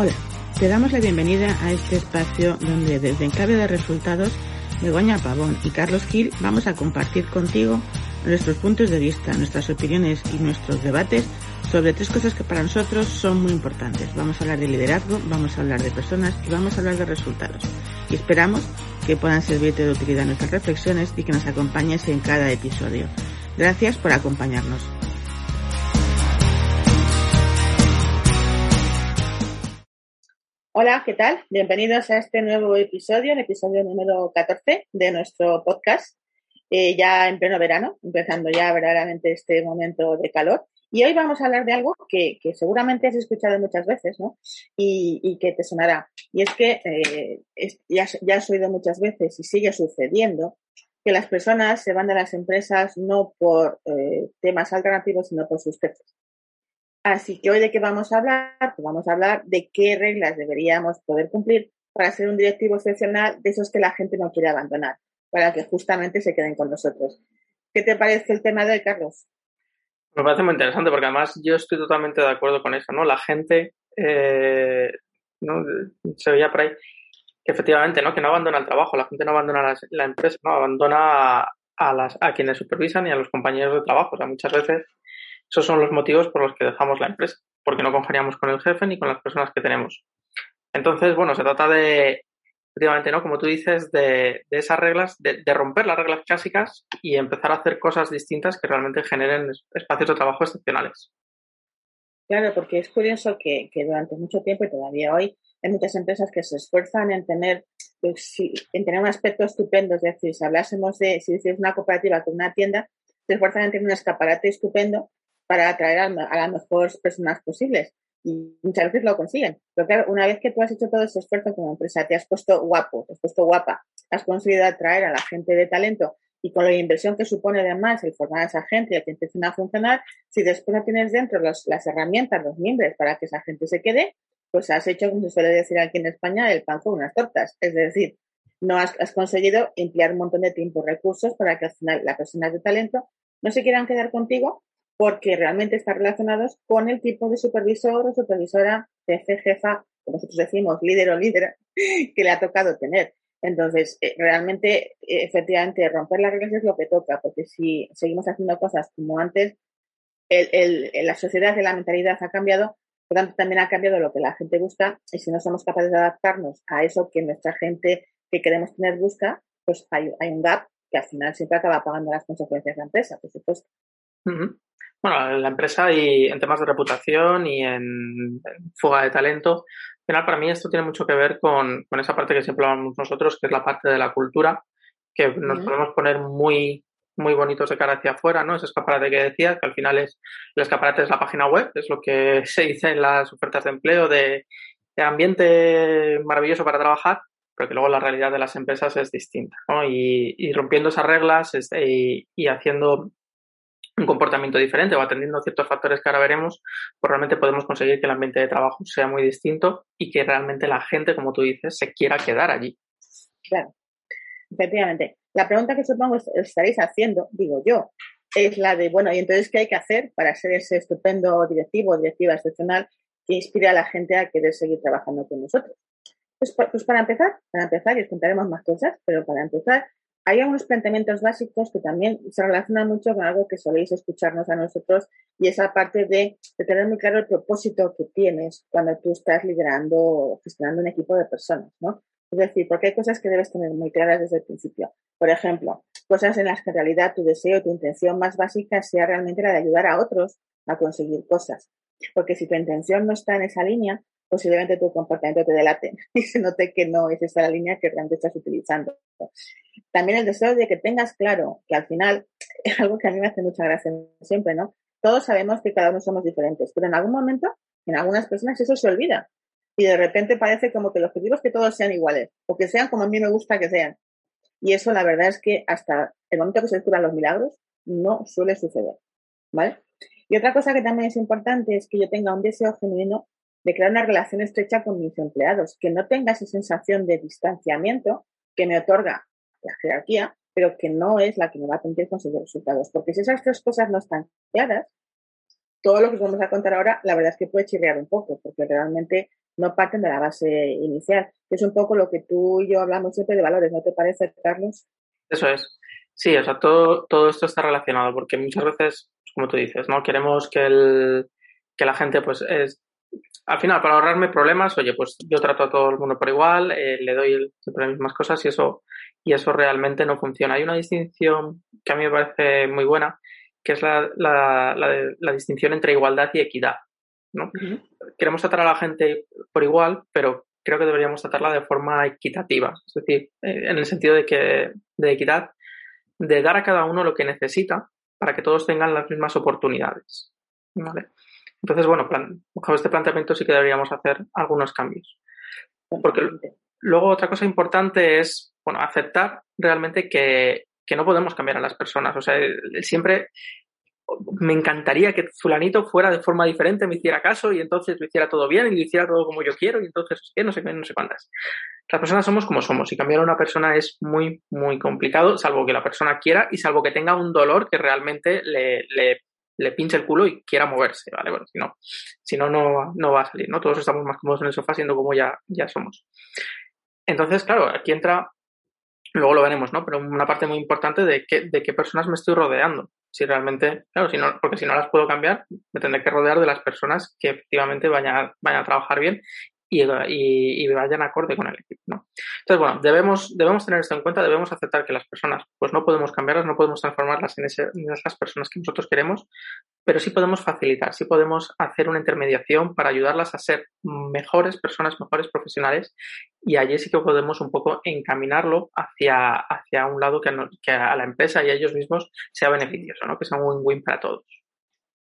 Hola, te damos la bienvenida a este espacio donde desde Encabe de Resultados, Begoña Pavón y Carlos Gil vamos a compartir contigo nuestros puntos de vista, nuestras opiniones y nuestros debates sobre tres cosas que para nosotros son muy importantes. Vamos a hablar de liderazgo, vamos a hablar de personas y vamos a hablar de resultados. Y esperamos que puedan servirte de utilidad nuestras reflexiones y que nos acompañes en cada episodio. Gracias por acompañarnos. Hola, ¿qué tal? Bienvenidos a este nuevo episodio, el episodio número 14 de nuestro podcast, eh, ya en pleno verano, empezando ya verdaderamente este momento de calor. Y hoy vamos a hablar de algo que, seguramente has escuchado muchas veces, ¿no? Y, que te sonará. Y es que eh, ya, has oído muchas veces y sigue sucediendo que las personas se van de las empresas no por eh, temas alternativos, sino por sus jefes. Así que hoy de qué vamos a hablar? Pues vamos a hablar de qué reglas deberíamos poder cumplir para ser un directivo excepcional de esos que la gente no quiere abandonar, para que justamente se queden con nosotros. ¿Qué te parece el tema de hoy, Carlos? Me parece muy interesante porque además yo estoy totalmente de acuerdo con eso, ¿no? La gente, eh, ¿no? Se veía por ahí que efectivamente, ¿no? Que no abandona el trabajo, la gente no abandona la, empresa, no abandona a, las, a quienes supervisan y a los compañeros de trabajo. O sea, muchas veces esos son los motivos por los que dejamos la empresa, porque no congeniamos con el jefe ni con las personas que tenemos. Entonces, bueno, se trata de, efectivamente, ¿no? Como tú dices, de, esas reglas, de, romper las reglas clásicas y empezar a hacer cosas distintas que realmente generen espacios de trabajo excepcionales. Claro, porque es curioso que, durante mucho tiempo y todavía hoy hay muchas empresas que se esfuerzan en tener, pues, en tener un aspecto estupendo. Es decir, si hablásemos de, si dices una cooperativa con una tienda, se esfuerzan en tener un escaparate estupendo para atraer a, las mejores personas posibles. Y muchas veces lo consiguen. Pero claro, una vez que tú has hecho todo ese esfuerzo como empresa, te has puesto guapo, te has puesto guapa, has conseguido atraer a la gente de talento y con la inversión que supone además el formar a esa gente y que empiecen a funcionar, si después no tienes dentro las herramientas, los miembros para que esa gente se quede, pues has hecho, como se suele decir aquí en España, el pan con unas tortas. Es decir, no has, has conseguido emplear un montón de tiempo y recursos para que al final las personas de talento no se quieran quedar contigo porque realmente están relacionados con el tipo de supervisor o supervisora, jefe, jefa, como nosotros decimos, líder o líder, que le ha tocado tener. Entonces, eh, realmente, efectivamente, romper las reglas es lo que toca, porque si seguimos haciendo cosas como antes, el, la sociedad y la mentalidad ha cambiado, por tanto, también ha cambiado lo que la gente busca, y si no somos capaces de adaptarnos a eso que nuestra gente que queremos tener busca, pues hay, hay un gap que al final siempre acaba pagando las consecuencias de la empresa, por supuesto. Bueno, la empresa y en temas de reputación y en, fuga de talento, al final para mí esto tiene mucho que ver con, esa parte que siempre hablamos nosotros, que es la parte de la cultura, que nos podemos poner muy muy bonitos de cara hacia afuera, ¿no? Ese escaparate que decías, que al final es el escaparate es la página web, es lo que se dice en las ofertas de empleo de, ambiente maravilloso para trabajar, pero que luego la realidad de las empresas es distinta, ¿no? Y, rompiendo esas reglas este, y haciendo un comportamiento diferente o atendiendo ciertos factores que ahora veremos, pues realmente podemos conseguir que el ambiente de trabajo sea muy distinto y que realmente la gente, como tú dices, se quiera quedar allí. Claro, efectivamente. La pregunta que supongo estaréis haciendo, digo yo, es la de, bueno, ¿y entonces qué hay que hacer para ser ese estupendo directivo o directiva excepcional que inspire a la gente a querer seguir trabajando con nosotros? Pues, pues para empezar, para empezar, y os contaremos más cosas, pero para empezar, hay algunos planteamientos básicos que también se relacionan mucho con algo que soléis escucharnos a nosotros y esa parte de, tener muy claro el propósito que tienes cuando tú estás liderando o gestionando un equipo de personas, ¿no? Es decir, porque hay cosas que debes tener muy claras desde el principio. Por ejemplo, cosas en las que en realidad tu deseo, tu intención más básica sea realmente la de ayudar a otros a conseguir cosas. Porque si tu intención no está en esa línea, posiblemente tu comportamiento te delate y se note que no es esa la línea que realmente estás utilizando. También el deseo de que tengas claro que al final es algo que a mí me hace mucha gracia siempre, ¿no? Todos sabemos que cada uno somos diferentes, pero en algún momento, en algunas personas eso se olvida. Y de repente parece como que el objetivo es que todos sean iguales, o que sean como a mí me gusta que sean. Y eso la verdad es que hasta el momento que se descubran los milagros, no suele suceder. ¿Vale? Y otra cosa que también es importante es que yo tenga un deseo genuino de crear una relación estrecha con mis empleados, que no tenga esa sensación de distanciamiento que me otorga la jerarquía, pero que no es la que me va a permitir conseguir resultados. Porque si esas tres cosas no están claras, todo lo que os vamos a contar ahora, la verdad es que puede chirrear un poco, porque realmente no parten de la base inicial. Es un poco lo que tú y yo hablamos siempre de valores, ¿no te parece, Carlos? Eso es. Sí, o sea, todo, todo esto está relacionado porque muchas veces, como tú dices, ¿no? Queremos que, el, que la gente, pues, es, al final, para ahorrarme problemas, oye, pues yo trato a todo el mundo por igual, eh, le doy siempre las mismas cosas y eso, y eso realmente no funciona. Hay una distinción que a mí me parece muy buena, que es la, la, la, distinción entre igualdad y equidad. ¿no? Queremos tratar a la gente por igual, pero creo que deberíamos tratarla de forma equitativa, es decir, eh, en el sentido de que de equidad, de dar a cada uno lo que necesita para que todos tengan las mismas oportunidades. ¿vale? Entonces, bueno, plan, bajo este planteamiento sí que deberíamos hacer algunos cambios. Porque luego otra cosa importante es, bueno, aceptar realmente que, que no podemos cambiar a las personas. O sea, siempre me encantaría que fulanito fuera de forma diferente, me hiciera caso y entonces lo hiciera todo bien y lo hiciera todo como yo quiero y entonces no sé qué, no sé cuántas. Las personas somos como somos y cambiar a una persona es muy, muy complicado, salvo que la persona quiera y salvo que tenga un dolor que realmente le, le pinche el culo y quiera moverse, ¿vale? Bueno, si no, si no, no, va a salir, ¿no? Todos estamos más cómodos en el sofá siendo como ya, ya somos. Entonces, claro, aquí entra luego lo veremos, ¿no? Pero una parte muy importante de qué, de qué personas me estoy rodeando. Si realmente, claro, si no, porque si no las puedo cambiar, me tendré que rodear de las personas que efectivamente vayan, vayan a trabajar bien y, y, vayan acorde con el equipo. ¿no? Entonces, bueno, debemos, debemos tener esto en cuenta, debemos aceptar que las personas, pues no podemos cambiarlas, no podemos transformarlas en, ese, esas personas que nosotros queremos, pero sí podemos facilitar, sí podemos hacer una intermediación para ayudarlas a ser mejores personas, mejores profesionales, y allí sí que podemos un poco encaminarlo hacia, hacia un lado que, que a la empresa y a ellos mismos sea beneficioso, ¿no? que sea un win-win para todos.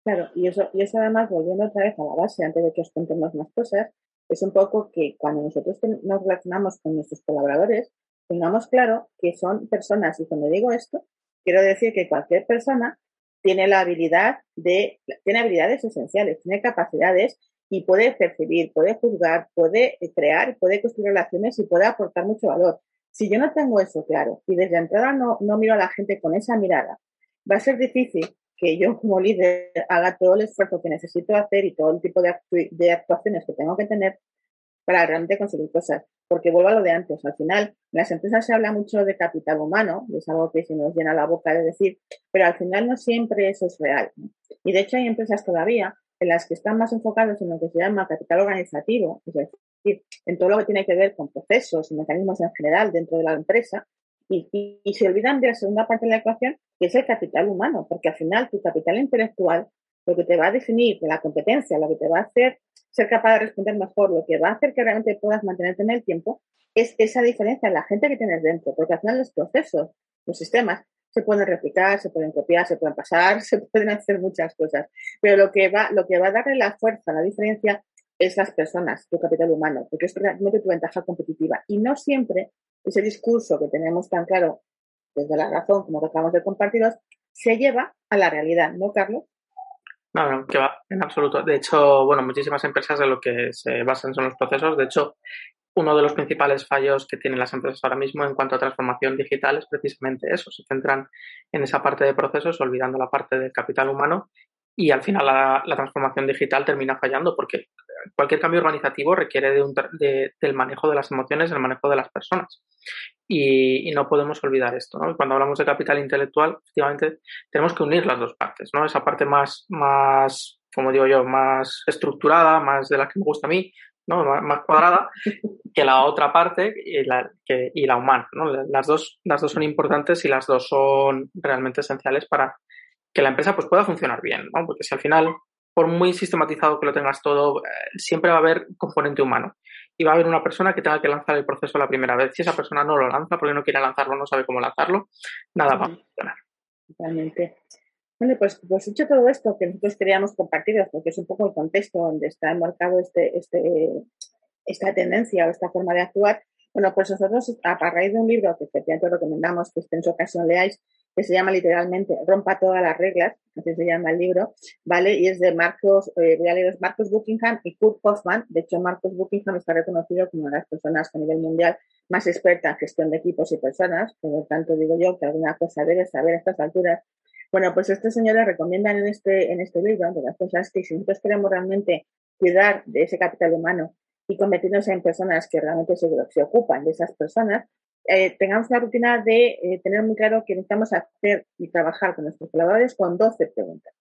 Claro, y eso, y eso además, volviendo otra vez a la base, antes de que os contemos más cosas, es un poco que cuando nosotros nos relacionamos con nuestros colaboradores, tengamos claro que son personas, y cuando digo esto, quiero decir que cualquier persona tiene la habilidad de, tiene habilidades esenciales, tiene capacidades y puede percibir, puede juzgar, puede crear, puede construir relaciones y puede aportar mucho valor. Si yo no tengo eso claro y desde entrada no, no miro a la gente con esa mirada, va a ser difícil que yo como líder haga todo el esfuerzo que necesito hacer y todo el tipo de, actuaciones que tengo que tener para realmente conseguir cosas. Porque vuelvo a lo de antes, al final, en las empresas se habla mucho de capital humano, es algo que se nos llena la boca de decir, pero al final no siempre eso es real. Y de hecho hay empresas todavía en las que están más enfocados en lo que se llama capital organizativo, es decir, en todo lo que tiene que ver con procesos y mecanismos en general dentro de la empresa, y, se olvidan de la segunda parte de la ecuación, que es el capital humano, porque al final tu capital intelectual, lo que te va a definir de la competencia, lo que te va a hacer ser capaz de responder mejor, lo que va a hacer que realmente puedas mantenerte en el tiempo, es esa diferencia en la gente que tienes dentro, porque al final los procesos, los sistemas, se pueden replicar, se pueden copiar, se pueden pasar, se pueden hacer muchas cosas. Pero lo que va, lo que va a darle la fuerza, la diferencia, es las personas, tu capital humano, porque es realmente tu ventaja competitiva. Y no siempre ese discurso que tenemos tan claro desde la razón, como que acabamos de compartiros, se lleva a la realidad, ¿no, Carlos? No, no, que va, en absoluto. De hecho, bueno, muchísimas empresas de lo que se basan son los procesos. De hecho, uno de los principales fallos que tienen las empresas ahora mismo en cuanto a transformación digital es precisamente eso. Se centran en esa parte de procesos, olvidando la parte del capital humano y al final la, transformación digital termina fallando porque cualquier cambio organizativo requiere de un, del manejo de las emociones, del manejo de las personas. Y, no podemos olvidar esto. ¿no? Cuando hablamos de capital intelectual, efectivamente, tenemos que unir las dos partes. ¿no? Esa parte más, más, como digo yo, más estructurada, más de la que me gusta a mí, ¿no? más, cuadrada, que la otra parte y la, que, y la humana. ¿no? Las, dos, las dos son importantes y las dos son realmente esenciales para que la empresa pues, pueda funcionar bien. ¿no? Porque si al final por muy sistematizado que lo tengas todo, eh, siempre va a haber componente humano. Y va a haber una persona que tenga que lanzar el proceso la primera vez. Si esa persona no lo lanza porque no quiere lanzarlo, no sabe cómo lanzarlo, nada va a funcionar. Totalmente. Bueno, pues, pues hecho todo esto que nosotros queríamos compartir, porque es un poco el contexto donde está enmarcado este, este, esta tendencia o esta forma de actuar, bueno, pues nosotros a raíz de un libro que efectivamente recomendamos que en su ocasión leáis, que se llama literalmente Rompa todas las reglas, así se llama el libro, ¿vale? Y es de Marcos, eh, voy a leer, Marcos Buckingham y Kurt Hoffman. De hecho, Marcos Buckingham está reconocido como una de las personas a nivel mundial más experta en gestión de equipos y personas, por lo tanto digo yo que alguna cosa debe saber a estas alturas. Bueno, pues estos señores recomiendan en este, en este libro, de las cosas que si nosotros queremos realmente cuidar de ese capital humano y convirtiéndose en personas que realmente se, se ocupan de esas personas, eh, tengamos la rutina de eh, tener muy claro que necesitamos hacer y trabajar con nuestros colaboradores con 12 preguntas.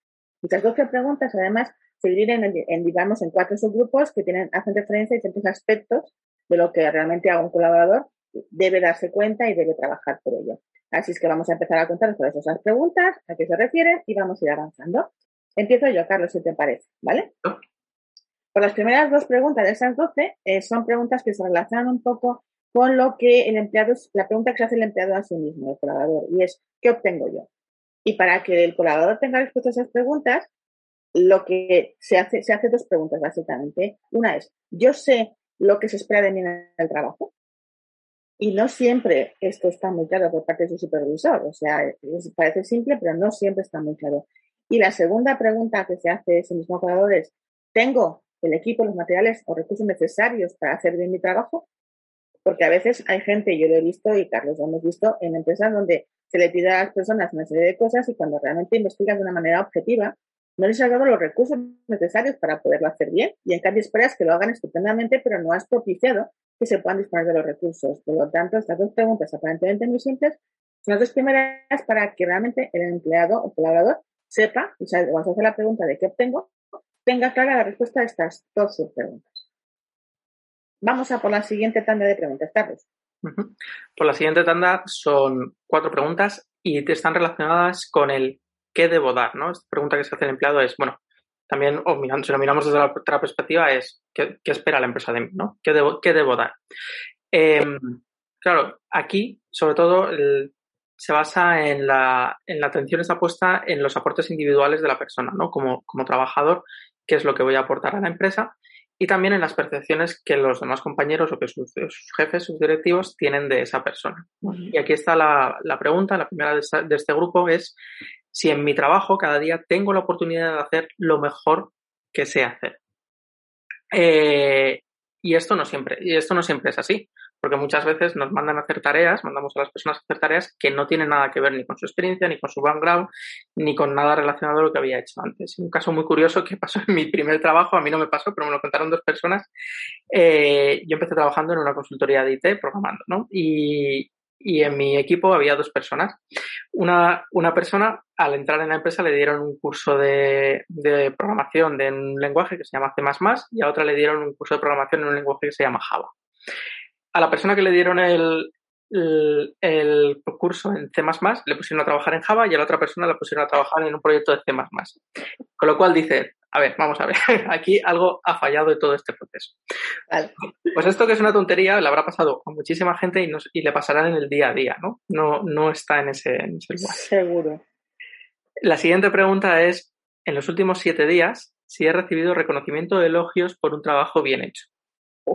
Estas 12 preguntas, además, se dividen en, digamos, en cuatro subgrupos que tienen, hacen referencia a diferentes aspectos de lo que realmente a un colaborador debe darse cuenta y debe trabajar por ello. Así es que vamos a empezar a contar todas esas preguntas, a qué se refieren y vamos a ir avanzando. Empiezo yo, Carlos, si te parece, ¿vale? Por las primeras dos preguntas de esas 12 eh, son preguntas que se relacionan un poco con lo que el empleado, la pregunta que se hace el empleado a sí mismo, el colaborador, y es, ¿qué obtengo yo? Y para que el colaborador tenga respuesta a esas preguntas, lo que se hace, se hace dos preguntas básicamente. Una es, ¿yo sé lo que se espera de mí en el trabajo? Y no siempre esto está muy claro por parte de su supervisor. O sea, parece simple, pero no siempre está muy claro. Y la segunda pregunta que se hace ese mismo colaborador es, ¿tengo el equipo, los materiales o recursos necesarios para hacer bien mi trabajo? Porque a veces hay gente, yo lo he visto y Carlos lo hemos visto, en empresas donde se le pide a las personas una serie de cosas y cuando realmente investigas de una manera objetiva, no les has dado los recursos necesarios para poderlo hacer bien y en cambio esperas que lo hagan estupendamente, pero no has propiciado que se puedan disponer de los recursos. Por lo tanto, estas dos preguntas aparentemente muy simples son las dos primeras para que realmente el empleado o colaborador sepa, y vamos a hacer la pregunta de qué obtengo, tenga clara la respuesta a estas dos preguntas. Vamos a por la siguiente tanda de preguntas, Carlos. Por la siguiente tanda son cuatro preguntas y están relacionadas con el qué debo dar, ¿no? Esta pregunta que se hace el empleado es, bueno, también, si lo miramos desde la otra perspectiva, es ¿qué, espera la empresa de mí, ¿no? ¿Qué debo, qué debo dar? Em, claro, aquí, sobre todo, se basa en la, en la atención está puesta en los aportes individuales de la persona, ¿no? Como, como trabajador, qué es lo que voy a aportar a la empresa y también en las percepciones que los demás compañeros o que sus, jefes, sus directivos tienen de esa persona. Y aquí está la, pregunta, la primera de, de, este grupo es si en mi trabajo cada día tengo la oportunidad de hacer lo mejor que sé hacer. Eh, y esto no siempre, y esto no siempre es así porque muchas veces nos mandan a hacer tareas, mandamos a las personas a hacer tareas que no tienen nada que ver ni con su experiencia, ni con su background, ni con nada relacionado a lo que había hecho antes. Un caso muy curioso que pasó en mi primer trabajo, a mí no me pasó, pero me lo contaron dos personas. Eh, yo empecé trabajando en una consultoría de IT programando, ¿no? Y, y en mi equipo había dos personas. Una, una, persona, al entrar en la empresa, le dieron un curso de, de, programación de un lenguaje que se llama C y a otra le dieron un curso de programación en un lenguaje que se llama Java a la persona que le dieron el, el, curso en C++ le pusieron a trabajar en Java y a la otra persona le pusieron a trabajar en un proyecto de C++. Con lo cual dice, a ver, vamos a ver, aquí algo ha fallado de todo este proceso. Pues esto que es una tontería le habrá pasado a muchísima gente y, y le pasará en el día a día, ¿no? No, no está en ese, en ese lugar. Seguro. La siguiente pregunta es, en los últimos siete días, si he recibido reconocimiento de elogios por un trabajo bien hecho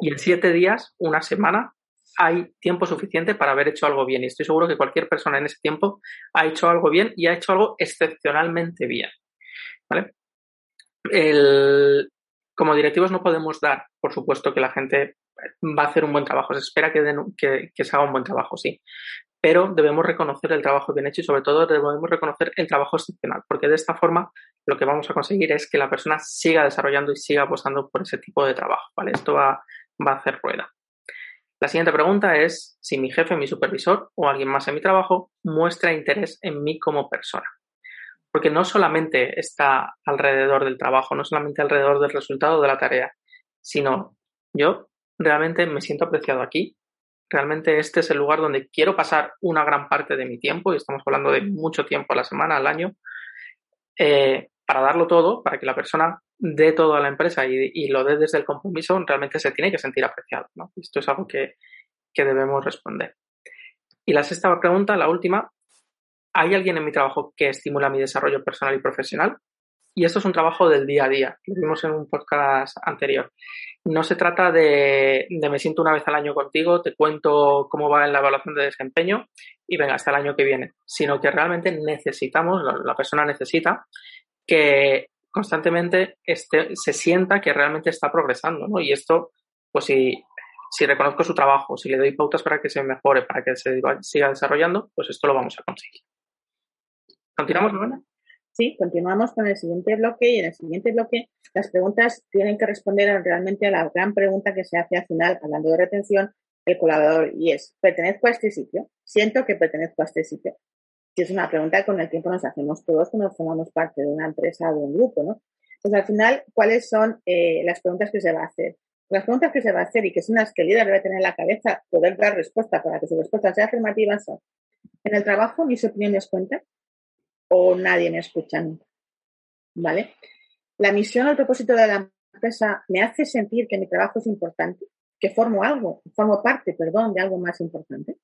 y en siete días, una semana, hay tiempo suficiente para haber hecho algo bien. Y estoy seguro que cualquier persona en ese tiempo ha hecho algo bien y ha hecho algo excepcionalmente bien. ¿Vale? como directivos no podemos dar, por supuesto, que la gente va a hacer un buen trabajo. Se espera que, que, que se haga un buen trabajo, sí. Pero debemos reconocer el trabajo bien hecho y sobre todo debemos reconocer el trabajo excepcional, porque de esta forma lo que vamos a conseguir es que la persona siga desarrollando y siga apostando por ese tipo de trabajo. ¿vale? Esto va, va a hacer rueda. La siguiente pregunta es si mi jefe, mi supervisor o alguien más en mi trabajo muestra interés en mí como persona. Porque no solamente está alrededor del trabajo, no solamente alrededor del resultado de la tarea, sino yo realmente me siento apreciado aquí. Realmente este es el lugar donde quiero pasar una gran parte de mi tiempo, y estamos hablando de mucho tiempo a la semana, al año, eh, para darlo todo, para que la persona dé todo a la empresa y, lo dé desde el compromiso, realmente se tiene que sentir apreciado. ¿no? Esto es algo que, que debemos responder. Y la sexta pregunta, la última, ¿hay alguien en mi trabajo que estimula mi desarrollo personal y profesional? Y esto es un trabajo del día a día, lo vimos en un podcast anterior. No se trata de, de, me siento una vez al año contigo, te cuento cómo va en la evaluación de desempeño y venga hasta el año que viene, sino que realmente necesitamos, la persona necesita que constantemente este, se sienta que realmente está progresando, ¿no? Y esto, pues si, si reconozco su trabajo, si le doy pautas para que se mejore, para que se siga desarrollando, pues esto lo vamos a conseguir. ¿Continuamos, Lorena? Sí, continuamos con el siguiente bloque y en el siguiente bloque las preguntas tienen que responder realmente a la gran pregunta que se hace al final, hablando de retención, el colaborador y es, ¿pertenezco a este sitio? Siento que pertenezco a este sitio. Si es una pregunta que con el tiempo nos hacemos todos cuando formamos parte de una empresa o de un grupo, ¿no? Pues al final, ¿cuáles son eh, las preguntas que se va a hacer? Las preguntas que se va a hacer y que son las que el líder debe tener en la cabeza, poder dar respuesta para que su respuesta sea afirmativa son, ¿en el trabajo mis opiniones cuentan? o nadie me escucha nunca. ¿Vale? La misión o el propósito de la empresa me hace sentir que mi trabajo es importante, que formo algo, formo parte, perdón, de algo más importante.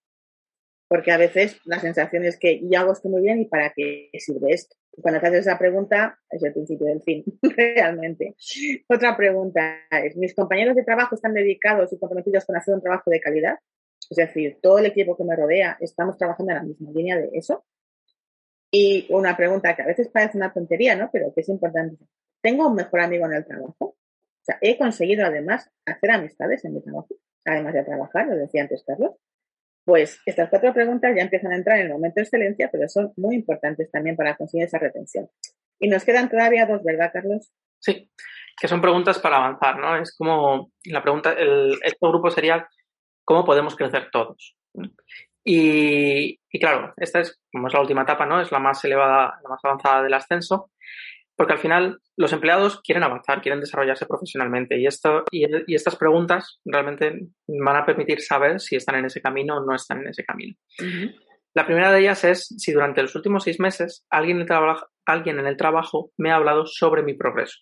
Porque a veces la sensación es que yo hago esto muy bien y para qué sirve esto. Cuando te haces esa pregunta, es el principio del fin, realmente. Otra pregunta es, ¿mis compañeros de trabajo están dedicados y comprometidos con hacer un trabajo de calidad? Es decir, todo el equipo que me rodea, ¿estamos trabajando en la misma línea de eso? Y una pregunta que a veces parece una tontería, ¿no? Pero que es importante. ¿Tengo un mejor amigo en el trabajo? O sea, he conseguido además hacer amistades en mi trabajo, además de trabajar, lo decía antes Carlos. Pues estas cuatro preguntas ya empiezan a entrar en el momento de excelencia, pero son muy importantes también para conseguir esa retención. Y nos quedan todavía dos, ¿verdad, Carlos? Sí, que son preguntas para avanzar, ¿no? Es como la pregunta, el, este grupo sería ¿cómo podemos crecer todos? Y, claro, esta es, como es la última etapa, ¿no? Es la más elevada, la más avanzada del ascenso, porque al final los empleados quieren avanzar, quieren desarrollarse profesionalmente. Y, esto, y, estas preguntas realmente van a permitir saber si están en ese camino o no están en ese camino. La primera de ellas es si durante los últimos seis meses alguien, alguien en el trabajo me ha hablado sobre mi progreso,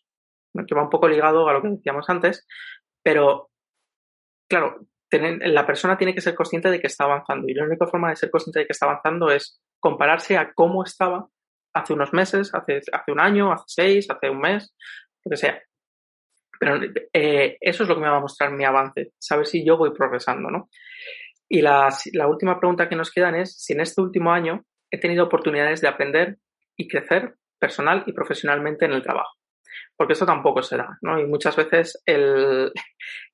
que va un poco ligado a lo que decíamos antes, pero claro, la persona tiene que ser consciente de que está avanzando. Y la única forma de ser consciente de que está avanzando es compararse a cómo estaba hace unos meses, hace, hace un año, hace seis, hace un mes, lo que sea. Pero eh, eso es lo que me va a mostrar mi avance, saber si yo voy progresando, ¿no? Y la, la última pregunta que nos quedan es si en este último año he tenido oportunidades de aprender y crecer personal y profesionalmente en el trabajo porque esto tampoco se da, ¿no? Y muchas veces el,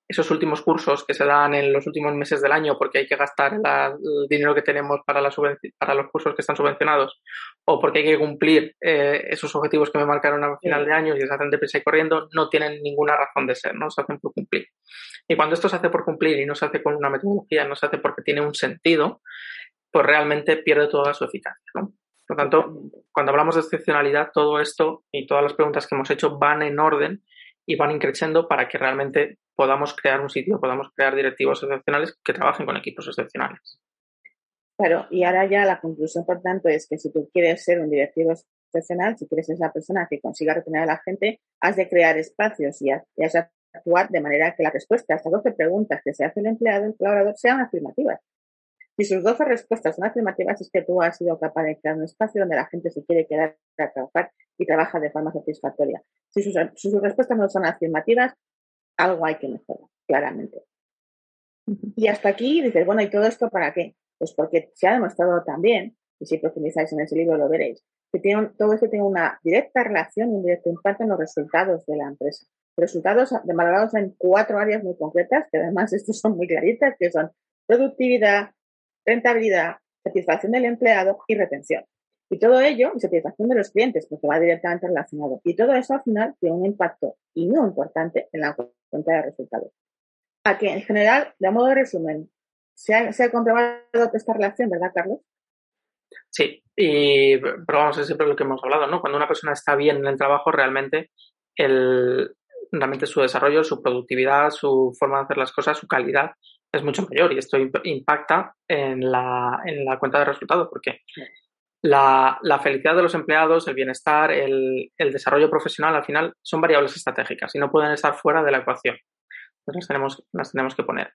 esos últimos cursos que se dan en los últimos meses del año porque hay que gastar el dinero que tenemos para, la para los cursos que están subvencionados o porque hay que cumplir eh, esos objetivos que me marcaron a final de año y se hacen deprisa y corriendo, no tienen ninguna razón de ser, no se hacen por cumplir. Y cuando esto se hace por cumplir y no se hace con una metodología, no se hace porque tiene un sentido, pues realmente pierde toda su eficacia, ¿no? Por lo tanto, cuando hablamos de excepcionalidad, todo esto y todas las preguntas que hemos hecho van en orden y van increciendo para que realmente podamos crear un sitio, podamos crear directivos excepcionales que trabajen con equipos excepcionales. Claro, y ahora ya la conclusión, por tanto, es que si tú quieres ser un directivo excepcional, si quieres ser esa persona que consiga retener a la gente, has de crear espacios y has, de actuar de manera que las respuestas a estas 12 preguntas que se hace el empleado, el colaborador, sean afirmativas. Si sus 12 respuestas son afirmativas, es que tú has sido capaz de crear un espacio donde la gente se quiere quedar a trabajar y trabaja de forma satisfactoria. Si sus, si sus respuestas no son afirmativas, algo hay que mejorar, claramente. Y hasta aquí dices, bueno, ¿y todo esto para qué? Pues porque se ha demostrado también, y si profundizáis en ese libro lo veréis, que tiene todo esto tiene una directa relación y un directo impacto en los resultados de la empresa. Resultados valorados en cuatro áreas muy concretas, que además estos son muy claritas, que son productividad, rentabilidad, satisfacción del empleado y retención. Y todo ello, y satisfacción de los clientes, porque va directamente relacionado. Y todo eso al final tiene un impacto y muy importante en la cuenta de resultados. A que en general, de modo de resumen, se ha, comprobado esta relación, ¿verdad, Carlos? Sí, y pero vamos, es siempre lo que hemos hablado, ¿no? Cuando una persona está bien en el trabajo, realmente el, realmente su desarrollo, su productividad, su forma de hacer las cosas, su calidad es mucho mayor y esto impacta en la, en la cuenta de resultados porque la, felicidad de los empleados, el bienestar, el, desarrollo profesional, al final son variables estratégicas y no pueden estar fuera de la ecuación. Entonces las tenemos, las tenemos que poner.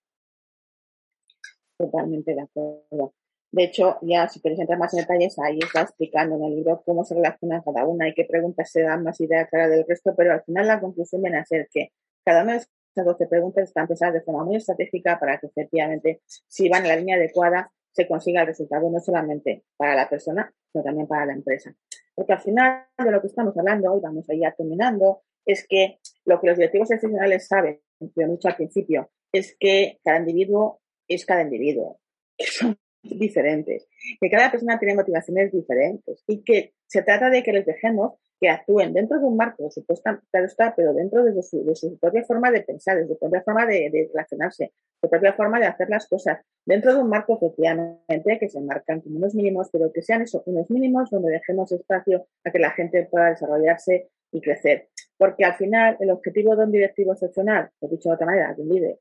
Totalmente de acuerdo. De hecho, ya si queréis entrar más en detalles, ahí está explicando en el libro cómo se relaciona cada una y qué preguntas se dan más idea clara del resto, pero al final la conclusión viene a ser que cada una de esas 12 preguntas están pensadas de forma muy estratégica para que efectivamente, si van en la línea adecuada, se consiga el resultado no solamente para la persona, sino también para la empresa. Porque al final de lo que estamos hablando, y vamos ya terminando, es que lo que los directivos excepcionales saben, he dicho al principio, es que cada individuo es cada individuo. Que son diferentes, que cada persona tiene motivaciones diferentes y que se trata de que les dejemos que actúen dentro de un marco, supuestamente, claro está, pero dentro de su, de su, propia forma de pensar, de su propia forma de, relacionarse, de su propia forma de hacer las cosas, dentro de un marco efectivamente que se marcan como unos mínimos, pero que sean esos unos mínimos donde dejemos espacio a que la gente pueda desarrollarse y crecer. Porque al final el objetivo de un directivo excepcional, lo he dicho de otra manera, de un líder,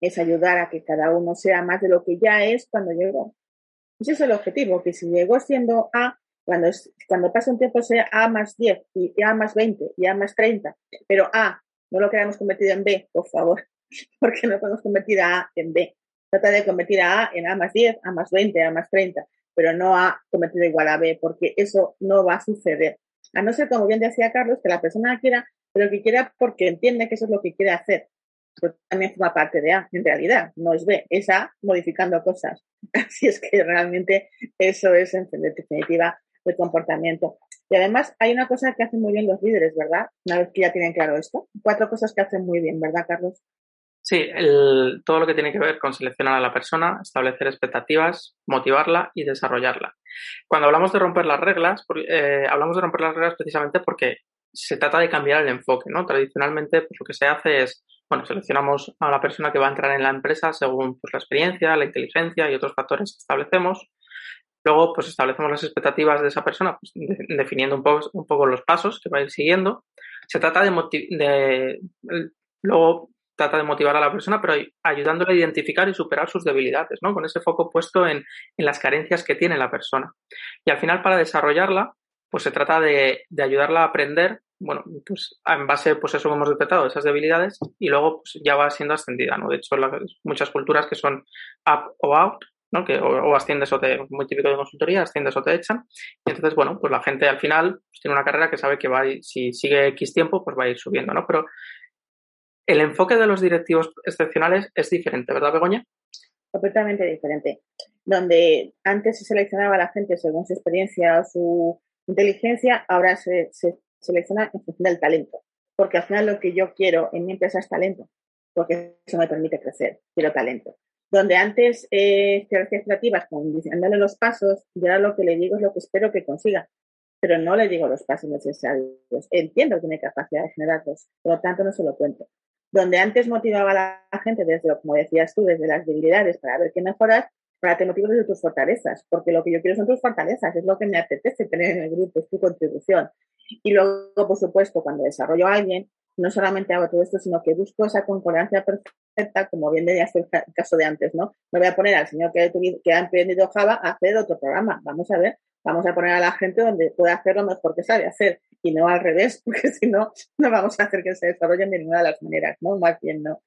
es ayudar a que cada uno sea más de lo que ya es cuando llegó. Ese es el objetivo, que si llegó siendo A, cuando, es, cuando pase un tiempo sea A más 10 y A más 20 y A más 30, pero A no lo queramos convertido en B, por favor, porque no podemos convertir a A en B. Trata de convertir a A en A más 10, A más 20, A más 30, pero no A convertido igual a B, porque eso no va a suceder. A no ser, como bien decía Carlos, que la persona quiera, pero que quiera porque entiende que eso es lo que quiere hacer también forma parte de A, en realidad, no es B, es A modificando cosas. Así es que realmente eso es, en definitiva, el comportamiento. Y además hay una cosa que hacen muy bien los líderes, ¿verdad? Una vez que ya tienen claro esto. Cuatro cosas que hacen muy bien, ¿verdad, Carlos? Sí, todo lo que tiene que ver con seleccionar a la persona, establecer expectativas, motivarla y desarrollarla. Cuando hablamos de romper las reglas, eh, hablamos de romper las reglas precisamente porque se trata de cambiar el enfoque, ¿no? Tradicionalmente, pues, lo que se hace es bueno, seleccionamos a la persona que va a entrar en la empresa según pues, la experiencia, la inteligencia y otros factores que establecemos. Luego, pues establecemos las expectativas de esa persona, pues, definiendo un poco, un poco los pasos que va a ir siguiendo. Se trata de, de luego trata de motivar a la persona, pero ayudándole a identificar y superar sus debilidades, ¿no? Con ese foco puesto en, en las carencias que tiene la persona. Y al final, para desarrollarla, pues se trata de, de ayudarla a aprender bueno, pues en base, pues eso hemos detectado, esas debilidades, y luego pues ya va siendo ascendida, ¿no? De hecho, muchas culturas que son up o out, ¿no? Que o, asciendes o te, muy típico de consultoría, asciendes o te echan. Y entonces, bueno, pues la gente al final pues, tiene una carrera que sabe que va si sigue X tiempo, pues va a ir subiendo, ¿no? Pero el enfoque de los directivos excepcionales es diferente, ¿verdad, Begoña? Completamente diferente. Donde antes se seleccionaba a la gente según su experiencia o su inteligencia, ahora se, se selecciona en función del talento. Porque al final lo que yo quiero en mi empresa es talento, porque eso me permite crecer, quiero talento. Donde antes eh, creativas creativas, dándole los pasos, yo ahora lo que le digo es lo que espero que consiga, pero no le digo los pasos necesarios. Entiendo que tiene capacidad de generarlos, por lo tanto no se lo cuento. Donde antes motivaba a la gente desde, como decías tú, desde las debilidades para ver qué mejorar, para te motivo desde tus fortalezas, porque lo que yo quiero son tus fortalezas, es lo que me apetece tener en el grupo, es tu contribución. Y luego, por supuesto, cuando desarrollo a alguien, no solamente hago todo esto, sino que busco esa concordancia perfecta, como bien decías el caso de antes, ¿no? No voy a poner al señor que ha, emprendido Java a hacer otro programa. Vamos a ver, vamos a poner a la gente donde pueda hacer lo mejor que sabe hacer y no al revés, porque si no, no vamos a hacer que se desarrollen de ninguna de las maneras, ¿no? Más bien no.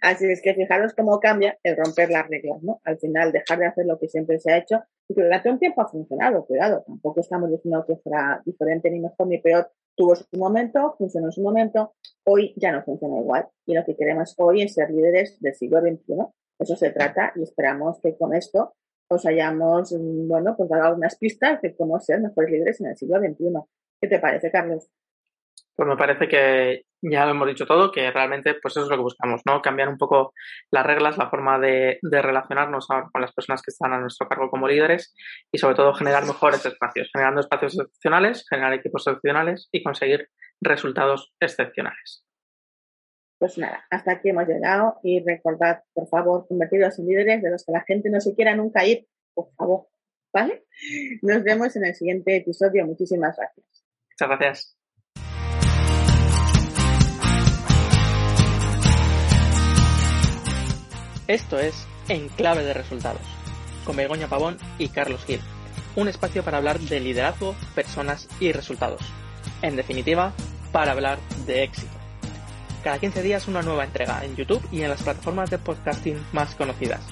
Así es que fijaros cómo cambia el romper las reglas, ¿no? Al final, dejar de hacer lo que siempre se ha hecho y que durante un tiempo ha funcionado, cuidado, tampoco estamos diciendo que fuera diferente ni mejor ni peor. Tuvo su momento, funcionó en su momento, hoy ya no funciona igual. Y lo que queremos hoy es ser líderes del siglo XXI. Eso se trata y esperamos que con esto os hayamos, mm, bueno, pues dado algunas pistas de cómo ser mejores líderes en el siglo XXI. ¿Qué te parece, Carlos? Pues me parece que ya lo hemos dicho todo, que realmente pues eso es lo que buscamos, ¿no? Cambiar un poco las reglas, la forma de, relacionarnos con las personas que están a nuestro cargo como líderes y sobre todo generar mejores espacios, generando espacios excepcionales, generar equipos excepcionales y conseguir resultados excepcionales. Pues nada, hasta aquí hemos llegado y recordad, por favor, convertiros en líderes de los que la gente no se quiera nunca ir, por favor, ¿vale? Nos vemos en el siguiente episodio. Muchísimas gracias. Muchas gracias. Esto es En Clave de Resultados, con Begoña Pavón y Carlos Gil, un espacio para hablar de liderazgo, personas y resultados. En definitiva, para hablar de éxito. Cada 15 días una nueva entrega en YouTube y en las plataformas de podcasting más conocidas.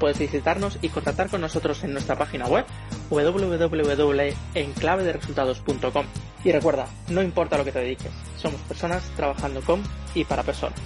Puedes visitarnos y contactar con nosotros en nuestra página web www.enclavederesultados.com. Y recuerda, no importa lo que te dediques, somos personas trabajando con y para personas.